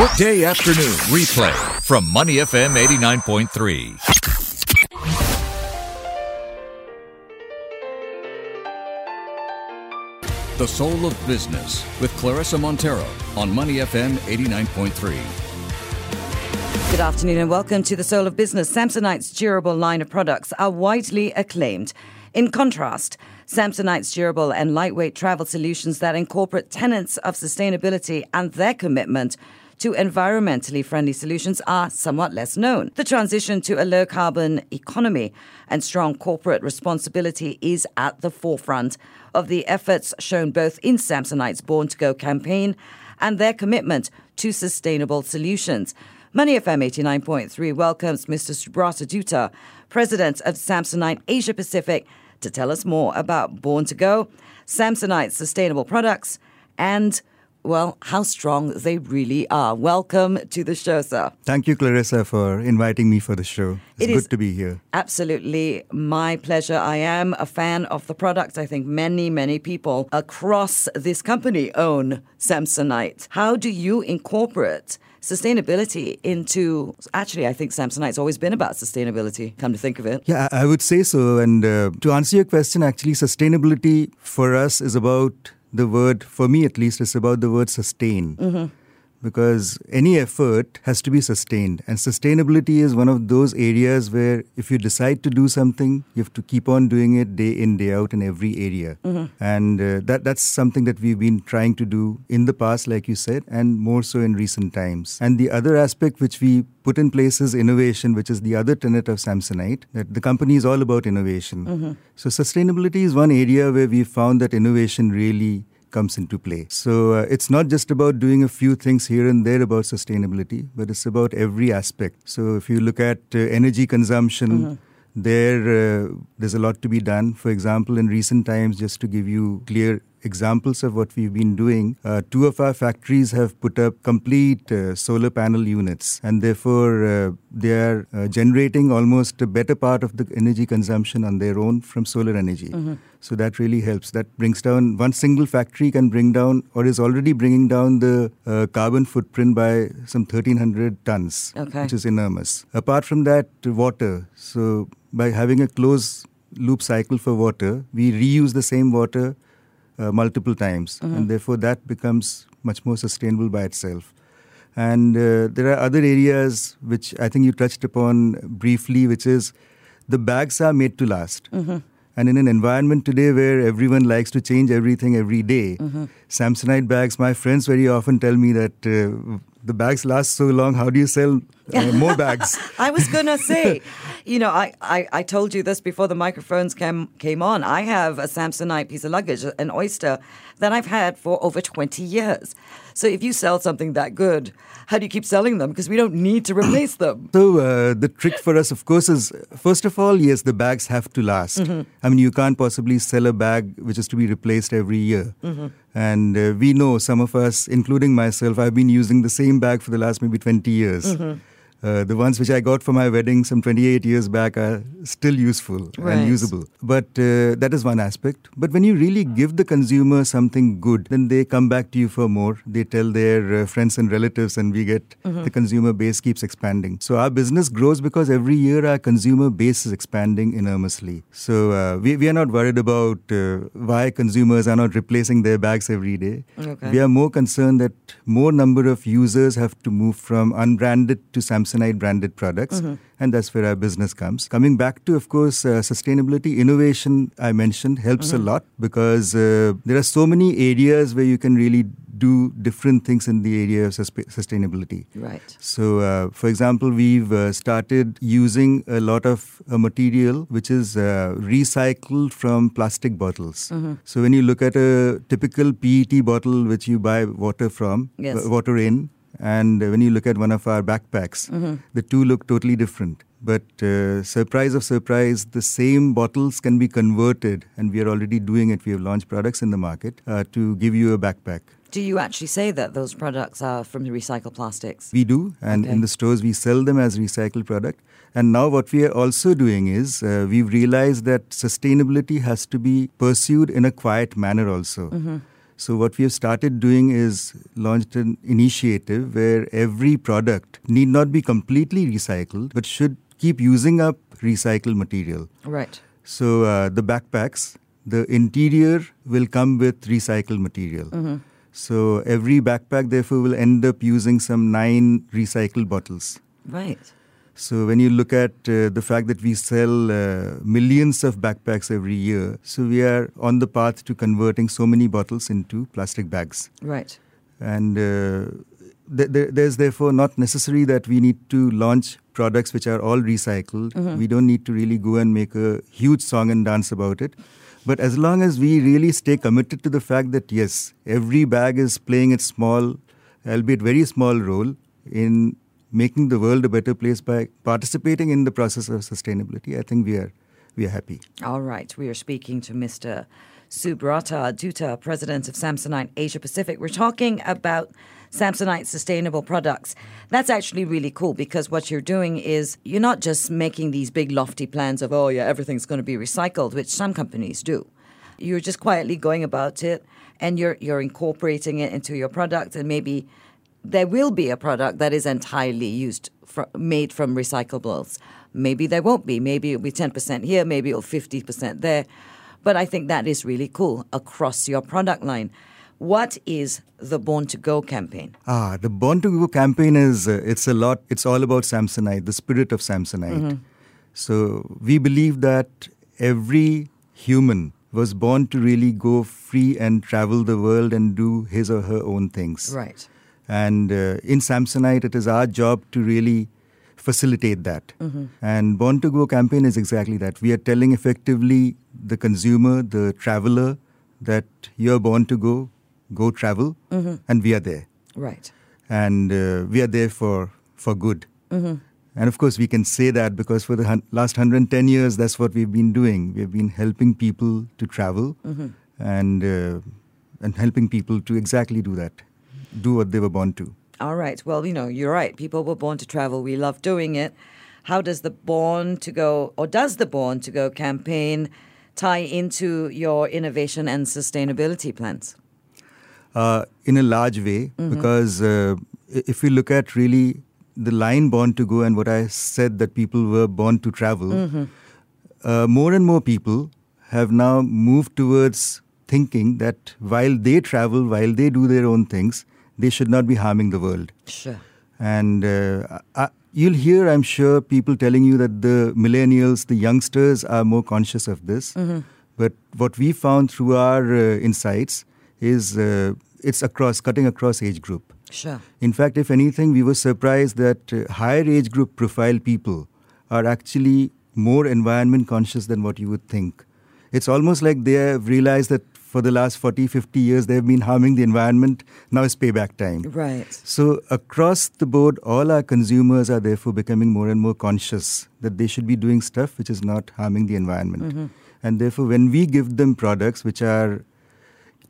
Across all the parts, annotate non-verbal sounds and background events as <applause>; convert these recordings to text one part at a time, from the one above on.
Workday afternoon replay from Money FM 89.3. The Soul of Business with Clarissa Montero on Money FM 89.3. Good afternoon and welcome to the Soul of Business. Samsonite's durable line of products are widely acclaimed. In contrast, Samsonite's durable and lightweight travel solutions that incorporate tenets of sustainability and their commitment to environmentally friendly solutions are somewhat less known. The transition to a low carbon economy and strong corporate responsibility is at the forefront of the efforts shown both in Samsonite's Born to Go campaign and their commitment to sustainable solutions. Money FM 89.3 welcomes Mr. Subrata Dutta, President of Samsonite Asia Pacific, to tell us more about Born to Go, Samsonite's sustainable products, and well, how strong they really are. Welcome to the show, sir. Thank you, Clarissa, for inviting me for the show. It's It good to be here. Absolutely my pleasure. I am a fan of the product. I think many, many people across this company own Samsonite. How do you incorporate sustainability into actually I think Samsonite's always been about sustainability, come to think of it. Yeah, I would say so. And uh, to answer your question, actually, sustainability for us is about the word, for me at least, is about the word sustain. Because any effort has to be sustained. And sustainability is one of those areas where if you decide to do something, you have to keep on doing it day in, day out in every area. And uh, that, that's something that we've been trying to do in the past, like you said, and more so in recent times. And the other aspect which we put in place is innovation, which is the other tenet of Samsonite, that the company is all about innovation. So sustainability is one area where we found that innovation really comes into play. So uh, it's not just about doing a few things here and there about sustainability, but it's about every aspect. So if you look at uh, energy consumption, there uh, there's a lot to be done. For example, in recent times, just to give you clear examples of what we've been doing, uh, two of our factories have put up complete uh, solar panel units, and therefore uh, they are uh, generating almost a better part of the energy consumption on their own from solar energy. So that really helps. That brings down one single factory can bring down or is already bringing down the uh, carbon footprint by some 1300 tons, Okay. which is enormous. Apart from that, water. So by having a closed loop cycle for water, we reuse the same water uh, multiple times, and therefore that becomes much more sustainable by itself. And uh, there are other areas which I think you touched upon briefly, which is the bags are made to last. And in an environment today where everyone likes to change everything every day, Samsonite bags, my friends very often tell me that uh, the bags last so long, how do you sell uh, more bags? <laughs> I was gonna say, you know, I, I, I told you this before the microphones came came on. I have a Samsonite piece of luggage, an oyster, that I've had for over twenty years. So if you sell something that good, how do you keep selling them? Because we don't need to <coughs> replace them. So uh, the trick for us, of course, is first of all, yes, the bags have to last. I mean, you can't possibly sell a bag which is to be replaced every year. And uh, we know some of us, including myself, I've been using the same bag for the last maybe 20 years. Uh, the ones which I got for my wedding some 28 years back are still useful Right. and usable. But uh, that is one aspect. But when you really give the consumer something good, then they come back to you for more. They tell their uh, friends and relatives, and we get the consumer base keeps expanding. So our business grows because every year our consumer base is expanding enormously. So uh, we, we are not worried about uh, why consumers are not replacing their bags every day. Okay. We are more concerned that more number of users have to move from unbranded to Samsonite branded products, and that's where our business comes. Coming back to, of course, uh, sustainability, innovation, I mentioned, helps a lot because uh, there are so many areas where you can really do different things in the area of suspe- sustainability. Right. So, uh, for example, we've uh, started using a lot of uh, material which is uh, recycled from plastic bottles. So, when you look at a typical PET bottle which you buy water from, Yes. uh, water in, and when you look at one of our backpacks, the two look totally different. But uh, surprise of surprise, the same bottles can be converted, and we are already doing it. We have launched products in the market uh, to give you a backpack. Do you actually say that those products are from the recycled plastics? We do, and Okay. in the stores we sell them as recycled product. And now what we are also doing is uh, we've realized that sustainability has to be pursued in a quiet manner also. So what we have started doing is launched an initiative where every product need not be completely recycled, but should keep using up recycled material. Right. So uh, the backpacks, the interior will come with recycled material. Mm-hmm. So every backpack, therefore, will end up using some nine recycled bottles. Right. So when you look at uh, the fact that we sell uh, millions of backpacks every year, so we are on the path to converting so many bottles into plastic bags. Right. And uh, th- th- there's therefore not necessary that we need to launch products which are all recycled. We don't need to really go and make a huge song and dance about it. But as long as we really stay committed to the fact that yes, every bag is playing its small, albeit very small role in making the world a better place by participating in the process of sustainability, I think we are we are happy. All right. We are speaking to Mr. Subrata Dutta, president of Samsonite Asia Pacific. We're talking about Samsonite sustainable products. That's actually really cool because what you're doing is you're not just making these big lofty plans of, oh, yeah, everything's going to be recycled, which some companies do. You're just quietly going about it and you're, you're incorporating it into your product and maybe there will be a product that is entirely used fr- made from recyclables. Maybe there won't be. Maybe it'll be 10% here, maybe it'll 50% there. But I think that is really cool across your product line. What is the Born to Go campaign? Ah, the Born to Go campaign is uh, it's a lot. It's all about Samsonite, the spirit of Samsonite. So we believe that every human was born to really go free and travel the world and do his or her own things. Right. And uh, in Samsonite, it is our job to really facilitate that. And Born to Go campaign is exactly that. We are telling effectively the consumer, the traveler, that you're born to go, go travel, and we are there. Right. And uh, we are there for, for good. And of course, we can say that because for the hun- last 110 years, that's what we've been doing. We've been helping people to travel and, uh, and helping people to exactly do that, do what they were born to. All right. Well, you know, you're right. People were born to travel. We love doing it. How does the Born to Go, or does the Born to Go campaign tie into your innovation and sustainability plans? uh, in a large way because uh, if we look at really the line born to go and what I said that people were born to travel, uh, more and more people have now moved towards thinking that while they travel, while they do their own things, they should not be harming the world. Sure. And uh, I, you'll hear, I'm sure, people telling you that the millennials, the youngsters, are more conscious of this. But what we found through our uh, insights is uh, it's across, cutting across age group. Sure. In fact, if anything, we were surprised that uh, higher age group profile people are actually more environment conscious than what you would think. It's almost like they have realized that for the last 40, 50 years, they've been harming the environment. Now is payback time. Right. So, across the board, all our consumers are therefore becoming more and more conscious that they should be doing stuff which is not harming the environment. Mm-hmm. And therefore, when we give them products which are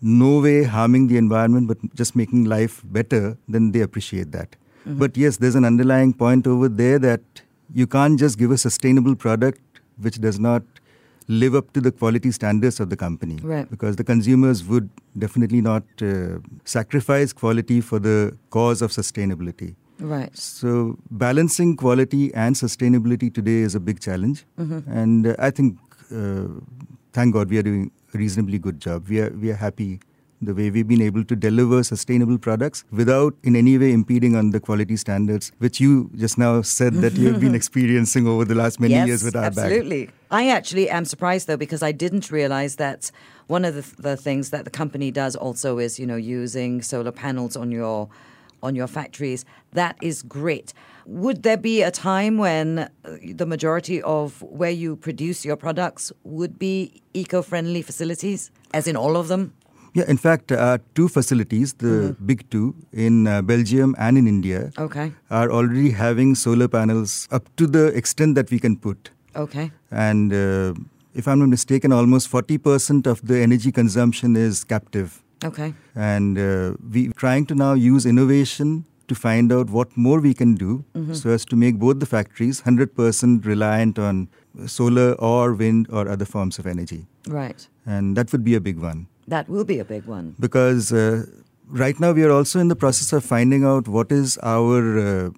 no way harming the environment but just making life better, then they appreciate that. Mm-hmm. But yes, there's an underlying point over there that you can't just give a sustainable product which does not live up to the quality standards of the company Right. because the consumers would definitely not uh, sacrifice quality for the cause of sustainability. Right. So, balancing quality and sustainability today is a big challenge, and uh, I think, uh, thank God, we are doing a reasonably good job. We are we are happy the way we've been able to deliver sustainable products without in any way impeding on the quality standards, which you just now said that you've been <laughs> experiencing over the last many yes, years with our bag. absolutely. I actually am surprised though because I didn't realize that one of the, the things that the company does also is you know using solar panels on your on your factories. That is great. Would there be a time when uh, the majority of where you produce your products would be eco-friendly facilities, as in all of them? Yeah, in fact, uh, two facilities, the big two in uh, Belgium and in India, Okay. are already having solar panels up to the extent that we can put. Okay. And uh, if I'm not mistaken, almost 40% of the energy consumption is captive. Okay. And uh, we're trying to now use innovation to find out what more we can do so as to make both the factories 100% reliant on solar or wind or other forms of energy. Right. And that would be a big one. That will be a big one. Because uh, right now we are also in the process of finding out what is our uh,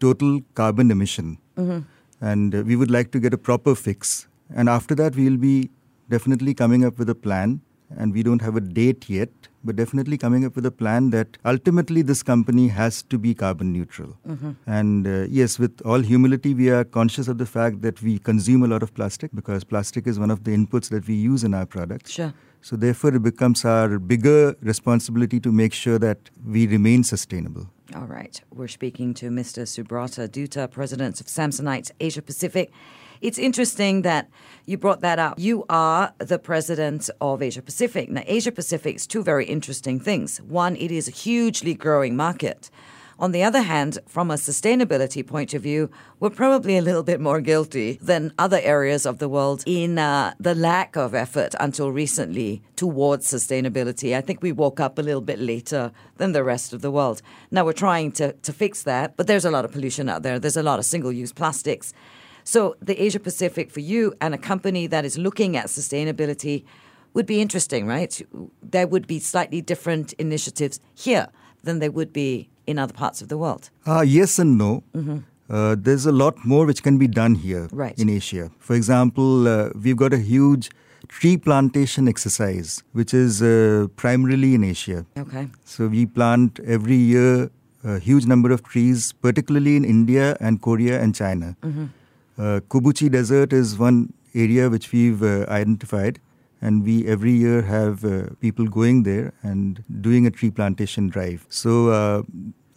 total carbon emission. Mm-hmm. And uh, we would like to get a proper fix. And after that, we'll be definitely coming up with a plan. And we don't have a date yet, but definitely coming up with a plan that ultimately this company has to be carbon neutral. Mm-hmm. And uh, yes, with all humility, we are conscious of the fact that we consume a lot of plastic because plastic is one of the inputs that we use in our products. Sure. So therefore, it becomes our bigger responsibility to make sure that we remain sustainable. All right. We're speaking to Mr. Subrata Dutta, President of Samsonite Asia Pacific. It's interesting that you brought that up. You are the president of Asia Pacific. Now, Asia Pacific is two very interesting things. One, it is a hugely growing market. On the other hand, from a sustainability point of view, we're probably a little bit more guilty than other areas of the world in uh, the lack of effort until recently towards sustainability. I think we woke up a little bit later than the rest of the world. Now we're trying to, to fix that, but there's a lot of pollution out there. There's a lot of single use plastics. So the Asia Pacific for you and a company that is looking at sustainability would be interesting, right? There would be slightly different initiatives here than there would be in other parts of the world? Uh, yes and no. Mm-hmm. Uh, there's a lot more which can be done here right. in Asia. For example, uh, we've got a huge tree plantation exercise, which is uh, primarily in Asia. Okay. So we plant every year a huge number of trees, particularly in India and Korea and China. Mm-hmm. Uh, Kubuqi Desert is one area which we've uh, identified and we every year have uh, people going there and doing a tree plantation drive. So uh,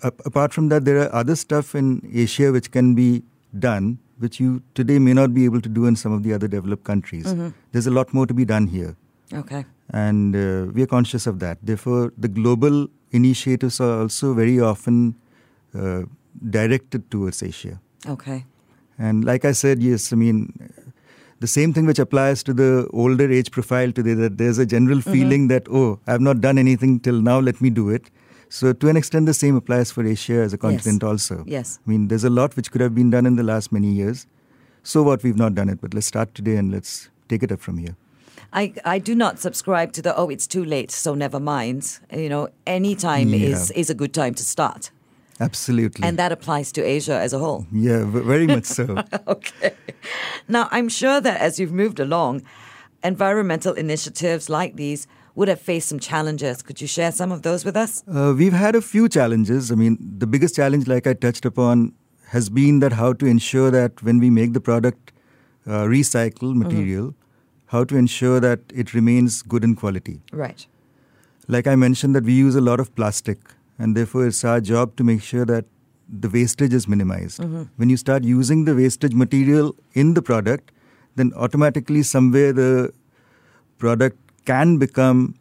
apart from that, there are other stuff in Asia which can be done, which you today may not be able to do in some of the other developed countries. Mm-hmm. There's a lot more to be done here. Okay. And uh, we are conscious of that. Therefore, the global initiatives are also very often uh, directed towards Asia. Okay. And like I said, yes, I mean, the same thing which applies to the older age profile today that there's a general mm-hmm. feeling that oh i've not done anything till now let me do it. So to an extent the same applies for asia as a continent yes. also. Yes. I mean there's a lot which could have been done in the last many years. So what? We've not done it. But let's start today and let's take it up from here. I, I do not subscribe to the oh it's too late so never mind. You know any time yeah. is is a good time to start Absolutely. And that applies to Asia as a whole. Yeah, very much so. <laughs> okay. Now, I'm sure that as you've moved along, environmental initiatives like these would have faced some challenges. Could you share some of those with us? Uh, we've had a few challenges. I mean, the biggest challenge, like I touched upon, has been that how to ensure that when we make the product uh, recycled mm-hmm. material, mm-hmm. how to ensure that it remains good in quality. Right. Like I mentioned, that we use a lot of plastic and therefore it's our job to make sure that the wastage is minimized. Mm-hmm. When you start using the wastage material in the product, then automatically somewhere the product can become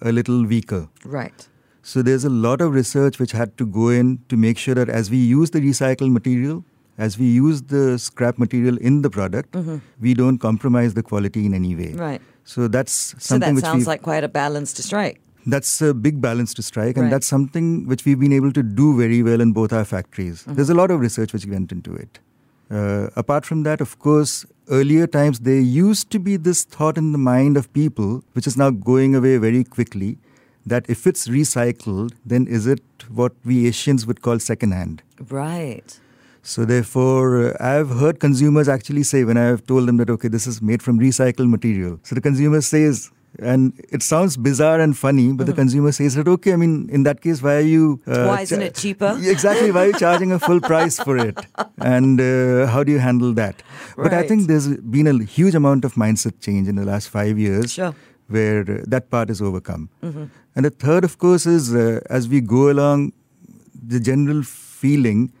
a little weaker. Right. So there's a lot of research which had to go in to make sure that as we use the recycled material, as we use the scrap material in the product, mm-hmm. we don't compromise the quality in any way. Right. So that's something so that sounds like quite a balance to strike that's a big balance to strike, and right. that's something which we've been able to do very well in both our factories. Mm-hmm. There's a lot of research which went into it. Uh, apart from that, of course, earlier times there used to be this thought in the mind of people, which is now going away very quickly, that if it's recycled, then is it what we Asians would call secondhand? Right. So therefore, uh, I've heard consumers actually say when I've told them that okay, this is made from recycled material. So the consumer says, and it sounds bizarre and funny, but mm-hmm. the consumer says that okay. I mean, in that case, why are you? Uh, why isn't it cheaper? <laughs> exactly. Why are you charging a full price for it? <laughs> And uh, how do you handle that? Right. But I think there's been a huge amount of mindset change in the last five years, sure. where uh, that part is overcome. Mm-hmm. And the third, of course, is uh, as we go along, the general feeling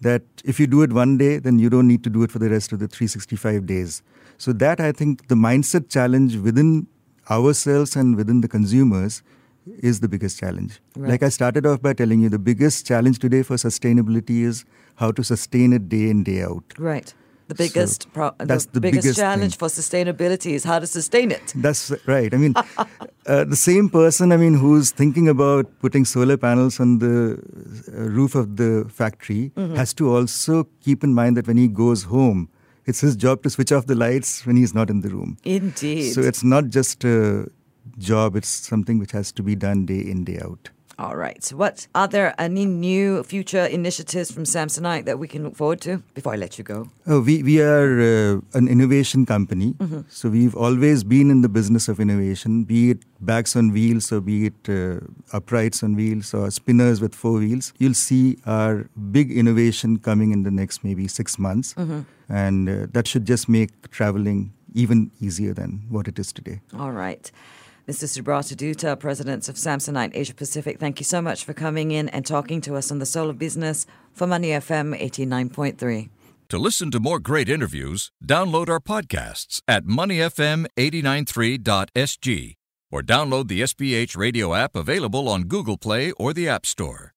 that if you do it one day, then you don't need to do it for the rest of the 365 days. So that I think the mindset challenge within ourselves and within the consumers is the biggest challenge. Right. Like I started off by telling you, the biggest challenge today for sustainability is how to sustain it day in, day out. Right. The biggest, so pro- that's the, the biggest, biggest challenge thing. for sustainability is how to sustain it. That's right. I mean, <laughs> uh, the same person, I mean, who's thinking about putting solar panels on the uh, roof of the factory mm-hmm. has to also keep in mind that when he goes home, it's his job to switch off the lights when he's not in the room. Indeed. So it's not just a job. It's something which has to be done day in, day out. All right. So what are there any new future initiatives from Samsonite that we can look forward to before I let you go? Oh, we, we are uh, an innovation company. Mm-hmm. So we've always been in the business of innovation, be it bags on wheels or be it uh, uprights on wheels or spinners with four wheels. You'll see our big innovation coming in the next maybe six months. Mm-hmm. And uh, that should just make traveling even easier than what it is today. All right. Mr. Subrata Dutta, President of Samsonite Asia Pacific, thank you so much for coming in and talking to us on the Soul of Business for Money FM 89.3. To listen to more great interviews, download our podcasts at moneyfm893.sg or download the SPH radio app available on Google Play or the App Store.